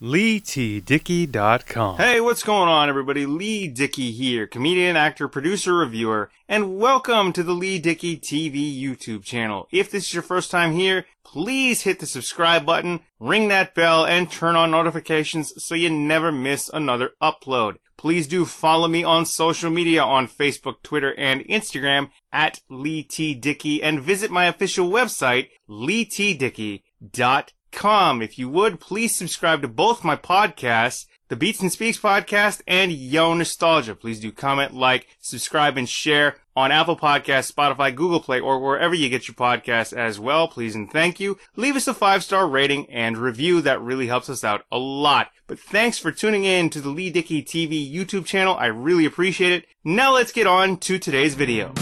LeeTDickey.com. Hey, what's going on, everybody? Lee Dickey here, comedian, actor, producer, reviewer, and welcome to the Lee Dickey TV YouTube channel. If this is your first time here, please hit the subscribe button, ring that bell, and turn on notifications so you never miss another upload. Please do follow me on social media on Facebook, Twitter, and Instagram at Lee T. Dickey, and visit my official website, leetdickey.com com. If you would, please subscribe to both my podcasts, the Beats and Speaks podcast and Yo Nostalgia. Please do comment, like, subscribe, and share on Apple Podcasts, Spotify, Google Play, or wherever you get your podcasts as well. Please and thank you. Leave us a five star rating and review. That really helps us out a lot. But thanks for tuning in to the Lee Dickey TV YouTube channel. I really appreciate it. Now let's get on to today's video.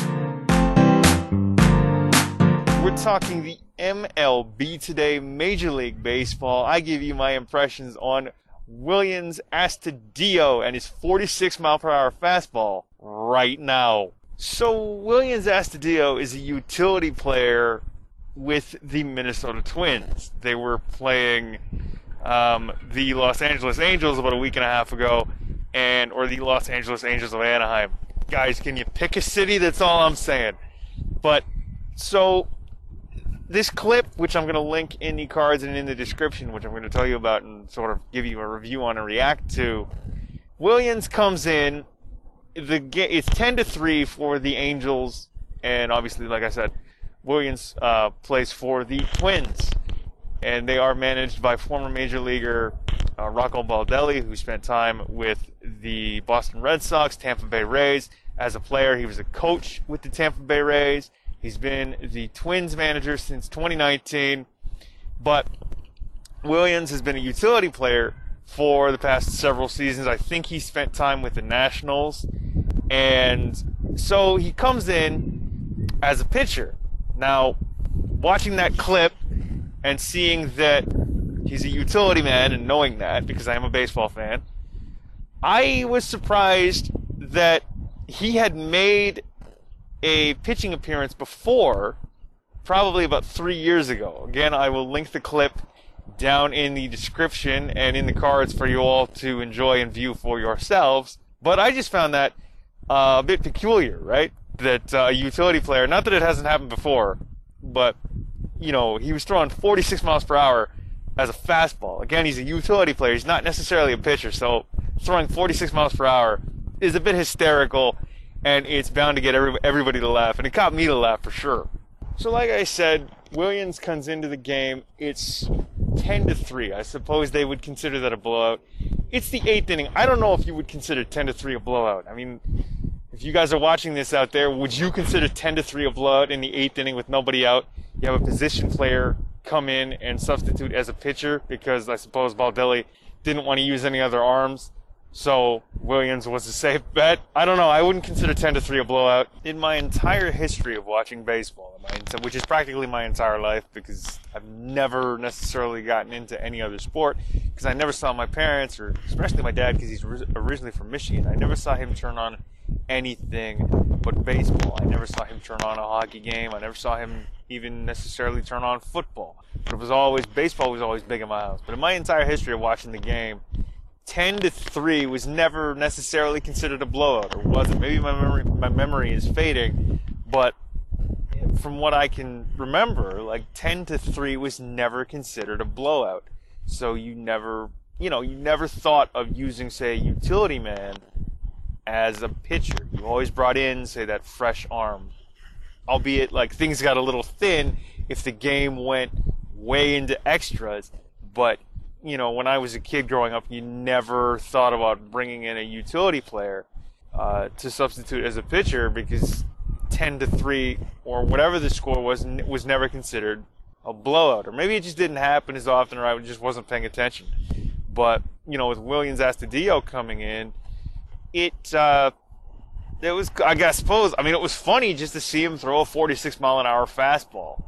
We're talking the MLB today, Major League Baseball. I give you my impressions on Willians Astudillo and his 46 mile per hour fastball right now. So Willians Astudillo is a utility player with the Minnesota Twins. They were playing um, the Los Angeles Angels about a week and a half ago, and or the Los Angeles Angels of Anaheim. Guys, can you pick a city? That's all I'm saying. But so this clip, which I'm going to link in the cards and in the description, which I'm going to tell you about and sort of give you a review on and react to. Willians comes in. The it's ten to three for the Angels, and obviously, like I said, Willians uh, plays for the Twins, and they are managed by former major leaguer uh, Rocco Baldelli, who spent time with the Boston Red Sox, Tampa Bay Rays. As a player, he was a coach with the Tampa Bay Rays. He's been the Twins manager since 2019, but Willians has been a utility player for the past several seasons. I think he spent time with the Nationals, and so he comes in as a pitcher. Now, watching that clip and seeing that he's a utility man and knowing that because I am a baseball fan, I was surprised that he had made a pitching appearance before, probably about three years ago. Again, I will link the clip down in the description and in the cards for you all to enjoy and view for yourselves. But I just found that uh, a bit peculiar, right? That uh, a utility player, not that it hasn't happened before, but you know, he was throwing 46 miles per hour as a fastball. Again, he's a utility player. He's not necessarily a pitcher, so throwing 46 miles per hour is a bit hysterical and it's bound to get every, everybody to laugh, and it got me to laugh for sure. So, like I said, Willians comes into the game. It's 10 to 3. I suppose they would consider that a blowout. It's the eighth inning. I don't know if you would consider 10 to 3 a blowout. I mean, if you guys are watching this out there, would you consider 10 to 3 a blowout in the eighth inning with nobody out? You have a position player come in and substitute as a pitcher because I suppose Baldelli didn't want to use any other arms. So Willians was a safe bet. I don't know. I wouldn't consider 10 to 3 a blowout. In my entire history of watching baseball, which is practically my entire life because I've never necessarily gotten into any other sport because I never saw my parents or especially my dad because he's originally from Michigan. I never saw him turn on anything but baseball. I never saw him turn on a hockey game. I never saw him even necessarily turn on football. But it was always baseball was always big in my house. But in my entire history of watching the game, 10 to 3 was never necessarily considered a blowout, or wasn't. Maybe my memory, my memory is fading, but from what I can remember, like 10 to 3 was never considered a blowout. So you never, you know, you never thought of using, say, a utility man as a pitcher. You always brought in, say, that fresh arm. Albeit, like, things got a little thin if the game went way into extras, but you know, when I was a kid growing up, you never thought about bringing in a utility player uh, to substitute as a pitcher because 10 to 3 or whatever the score was was never considered a blowout. Or maybe it just didn't happen as often or I just wasn't paying attention. But, you know, with Willians Astudillo coming in, it, uh, it was, I guess, suppose, I mean, it was funny just to see him throw a 46 mile an hour fastball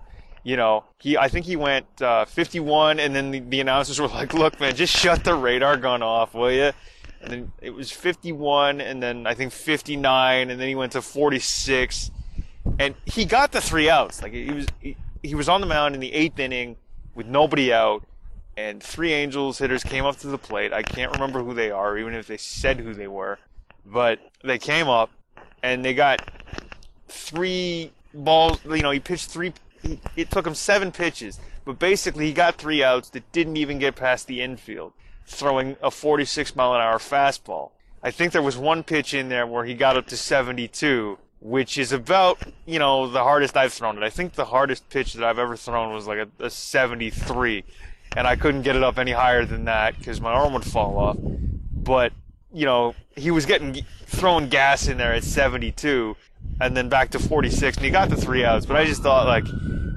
you know, he I think he went uh, 51, and then the, the, announcers were like, "Look, man, just shut the radar gun off, will you?" And then it was 51, and then I think 59, and then he went to 46, and he got the three outs. Like he was he, he was on the mound in the eighth inning with nobody out, and three Angels hitters came up to the plate. I can't remember who they are, even if they said who they were, but they came up and they got three balls. You know, he pitched three. He, it took him seven pitches, but basically he got three outs that didn't even get past the infield, throwing a 46 mile an hour fastball. I think there was one pitch in there where he got up to 72, which is about, you know, the hardest I've thrown it. I think the hardest pitch that I've ever thrown was like a, a 73, and I couldn't get it up any higher than that because my arm would fall off. But, you know, he was getting thrown gas in there at 72, and then back to 46, and he got the three outs. But I just thought, like,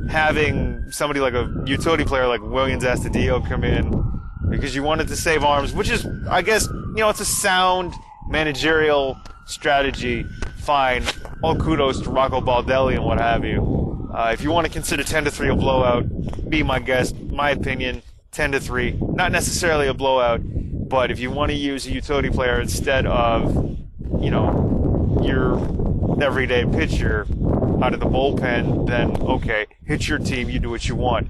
having somebody like a utility player like Willians Astudillo come in because you wanted to save arms, which is, I guess, you know, it's a sound managerial strategy. Fine. All kudos to Rocco Baldelli and what have you. Uh, if you want to consider 10 to 3 a blowout, be my guest. My opinion, 10 to 3. Not necessarily a blowout, but if you want to use a utility player instead of, you know, your everyday pitcher out of the bullpen, then okay, hit your team, you do what you want.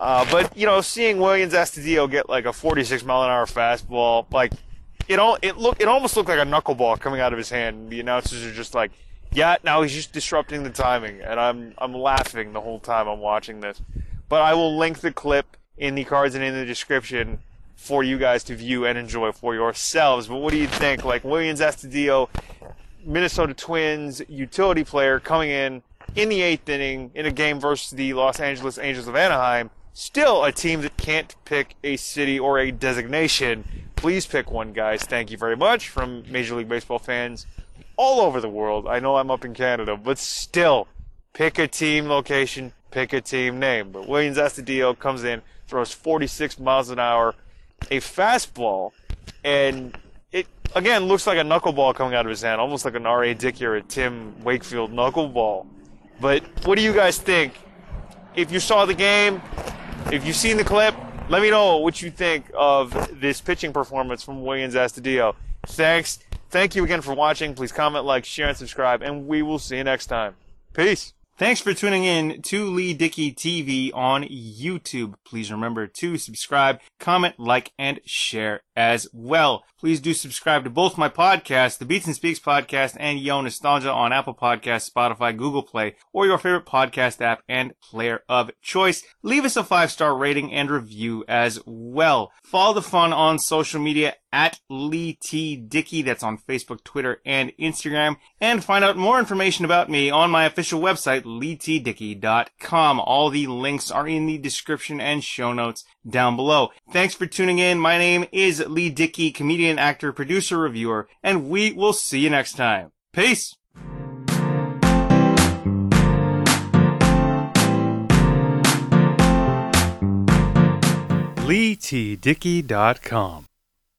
Uh, but you know, seeing Willians Astudillo get like a 46 mile an hour fastball, like it all it look it almost looked like a knuckleball coming out of his hand. The announcers are just like, yeah, now he's just disrupting the timing, and I'm I'm laughing the whole time I'm watching this. But I will link the clip in the cards and in the description for you guys to view and enjoy for yourselves. But what do you think? Like Willians Astudillo, Minnesota Twins utility player coming in in the eighth inning in a game versus the Los Angeles Angels of Anaheim. Still a team that can't pick a city or a designation. Please pick one, guys. Thank you very much from Major League Baseball fans all over the world. I know I'm up in Canada, but still, pick a team location, pick a team name. But Willians Astudillo comes in, throws 46 miles an hour, a fastball, and it again looks like a knuckleball coming out of his hand, almost like an R.A. Dickey or a Tim Wakefield knuckleball. But what do you guys think? If you saw the game, if you've seen the clip, let me know what you think of this pitching performance from Willians Astudillo. Thanks. Thank you again for watching. Please comment, like, share, and subscribe, and we will see you next time. Peace. Thanks for tuning in to Lee Dickey TV on YouTube. Please remember to subscribe, comment, like, and share as well. Please do subscribe to both my podcasts, the Beats and Speaks podcast and Yo Nostalgia on Apple Podcasts, Spotify, Google Play, or your favorite podcast app and player of choice. Leave us a five star rating and review as well. Follow the fun on social media at Lee T. Dickey. That's on Facebook, Twitter, and Instagram. And find out more information about me on my official website, leetdickey.com. All the links are in the description and show notes down below. Thanks for tuning in. My name is Lee Dickey, comedian, actor, producer, reviewer, and we will see you next time. Peace! LeeTDickey.com